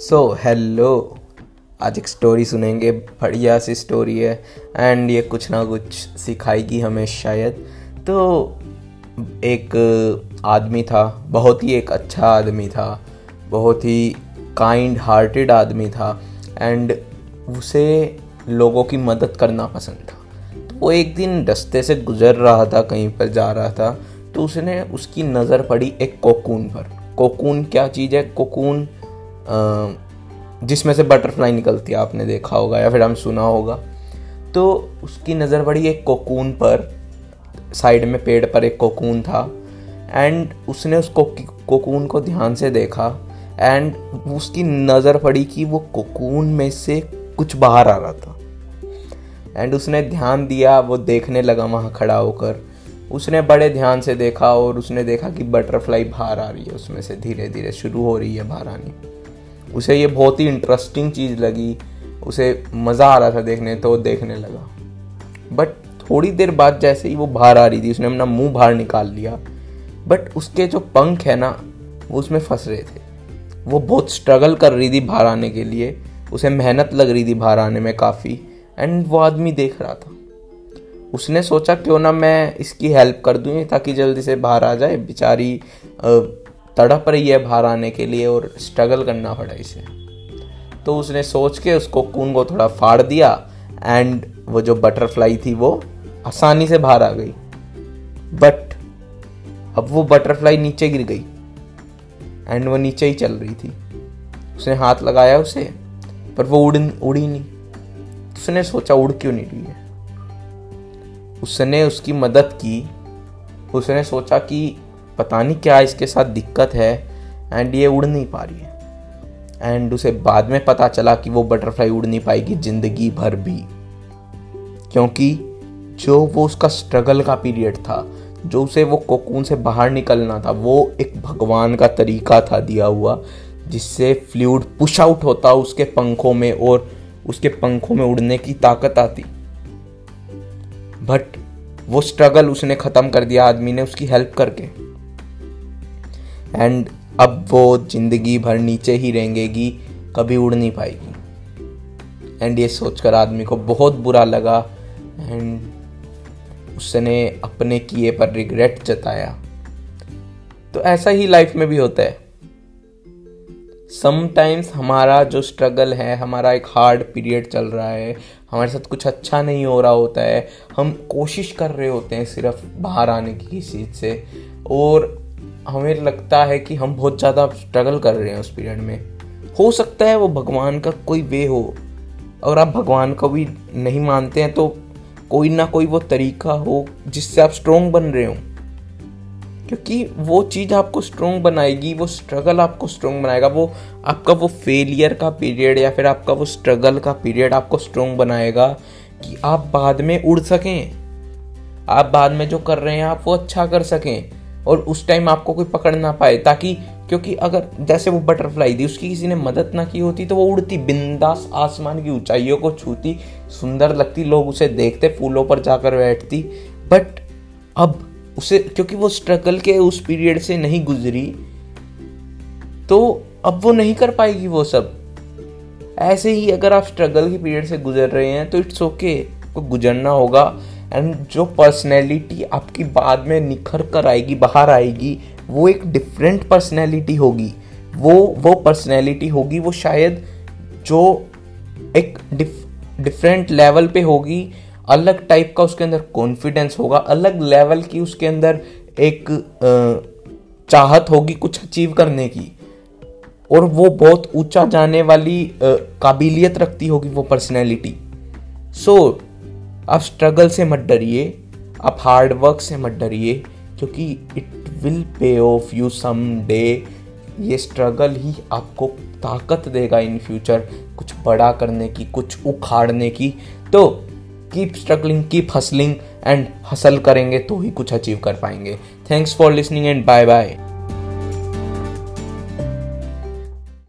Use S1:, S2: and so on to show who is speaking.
S1: So hello आज एक story सुनेंगे, बढ़िया सी स्टोरी है एंड ये कुछ ना कुछ सिखाएगी हमें शायद। तो एक आदमी था, बहुत ही एक अच्छा आदमी था, बहुत ही काइंड हार्टेड आदमी था एंड उसे लोगों की मदद करना पसंद था। तो वो एक दिन रस्ते से गुजर रहा था, कहीं पर जा रहा था तो उसने उसकी नज़र पड़ी एक कोकून पर। कोकून क्या चीज़ है? कोकून जिसमें से बटरफ्लाई निकलती है, आपने देखा होगा या फिर हम सुना होगा। तो उसकी नज़र पड़ी एक कोकून पर, साइड में पेड़ पर एक कोकून था। एंड उसने उस कोकून को ध्यान से देखा। एंड उसकी नज़र पड़ी कि वो कोकून में से कुछ बाहर आ रहा था। एंड उसने ध्यान दिया, वो देखने लगा वहाँ खड़ा होकर। उसने बड़े ध्यान से देखा और उसने देखा कि बटरफ्लाई बाहर आ रही है, उसमें से धीरे धीरे शुरू हो रही है, बाहर आनी। उसे ये बहुत ही इंटरेस्टिंग चीज़ लगी। उसे मज़ा आ रहा था देखने तो देखने लगा। बट थोड़ी देर बाद जैसे ही वो बाहर आ रही थी, उसने अपना मुँह बाहर निकाल लिया। बट उसके जो पंख है ना, वो उसमें फंस रहे थे। वो बहुत स्ट्रगल कर रही थी बाहर आने के लिए। उसे मेहनत लग रही थी बाहर आने में काफ़ी। एंड वो आदमी देख रहा था। उसने सोचा, क्यों ना मैं इसकी हेल्प कर दूँ ताकि जल्दी से बाहर आ जाए, बेचारी तड़प रही है बाहर आने के लिए और स्ट्रगल करना पड़ा इसे। तो उसने सोच के उसको कून को थोड़ा फाड़ दिया एंड वो जो बटरफ्लाई थी वो आसानी से बाहर आ गई। बट अब वो बटरफ्लाई नीचे गिर गई एंड वो नीचे ही चल रही थी। उसने हाथ लगाया उसे, पर वो उड़, उड़ी नहीं। उसने सोचा उड़ क्यों नहीं रही है। उसने उसकी मदद की। उसने सोचा कि पता नहीं क्या इसके साथ दिक्कत है एंड ये उड़ नहीं पा रही है। एंड उसे बाद में पता चला कि वो बटरफ्लाई उड़ नहीं पाएगी ज़िंदगी भर भी। क्योंकि जो वो उसका स्ट्रगल का पीरियड था, जो उसे वो कोकून से बाहर निकलना था, वो एक भगवान का तरीका था दिया हुआ, जिससे फ्लूड पुश आउट होता उसके पंखों में और उसके पंखों में उड़ने की ताकत आती। बट वो स्ट्रगल उसने ख़त्म कर दिया आदमी ने उसकी हेल्प करके। एंड अब वो ज़िंदगी भर नीचे ही रहेंगेगी, कभी उड़ नहीं पाएगी। एंड ये सोचकर आदमी को बहुत बुरा लगा। एंड उसने अपने किए पर रिग्रेट जताया। तो ऐसा ही लाइफ में भी होता है। समटाइम्स हमारा जो स्ट्रगल है, हमारा एक हार्ड पीरियड चल रहा है, हमारे साथ कुछ अच्छा नहीं हो रहा होता है, हम कोशिश कर रहे होते हैं सिर्फ़ बाहर आने की किसी चीज़ से। और हमें लगता है कि हम बहुत ज़्यादा स्ट्रगल कर रहे हैं उस पीरियड में। हो सकता है वो भगवान का कोई वे हो। और आप भगवान को भी नहीं मानते हैं तो कोई ना कोई वो तरीका हो जिससे आप स्ट्रोंग बन रहे हो। क्योंकि वो चीज़ आपको स्ट्रोंग बनाएगी, वो स्ट्रगल आपको स्ट्रोंग बनाएगा, वो आपका वो फेलियर का पीरियड या फिर आपका वो स्ट्रगल का पीरियड आपको स्ट्रोंग बनाएगा कि आप बाद में उड़ सकें। आप बाद में जो कर रहे हैं, आप वो अच्छा कर सकें। और उस टाइम आपको कोई पकड़ ना पाए, ताकि क्योंकि अगर जैसे वो बटरफ्लाई थी, उसकी किसी ने मदद ना की होती तो वो उड़ती, बिंदास आसमान की ऊंचाइयों को छूती, सुंदर लगती, लोग उसे देखते, फूलों पर जाकर बैठती। बट अब उसे, क्योंकि वो स्ट्रगल के उस पीरियड से नहीं गुजरी तो अब वो नहीं कर पाएगी वो सब। ऐसे ही अगर आप स्ट्रगल के पीरियड से गुजर रहे हैं तो इट्स ओके को गुजरना होगा। एंड जो पर्सनैलिटी आपकी बाद में निखर कर आएगी बाहर आएगी वो एक डिफरेंट पर्सनैलिटी होगी। वो वो पर्सनैलिटी होगी वो शायद जो एक डिफरेंट लेवल पे होगी अलग टाइप का उसके अंदर कॉन्फिडेंस होगा अलग लेवल की उसके अंदर एक चाहत होगी कुछ अचीव करने की। और वो बहुत ऊँचा जाने वाली काबिलियत रखती होगी वो पर्सनैलिटी सो so, आप स्ट्रगल से मत डरिए, आप हार्ड वर्क से मत डरिए, क्योंकि it will pay off you some day ये स्ट्रगल ही आपको ताकत देगा इन फ्यूचर कुछ बड़ा करने की, कुछ उखाड़ने की. तो keep struggling keep hustling and hustle करेंगे तो ही कुछ अचीव कर पाएँगे. Thanks for listening and bye bye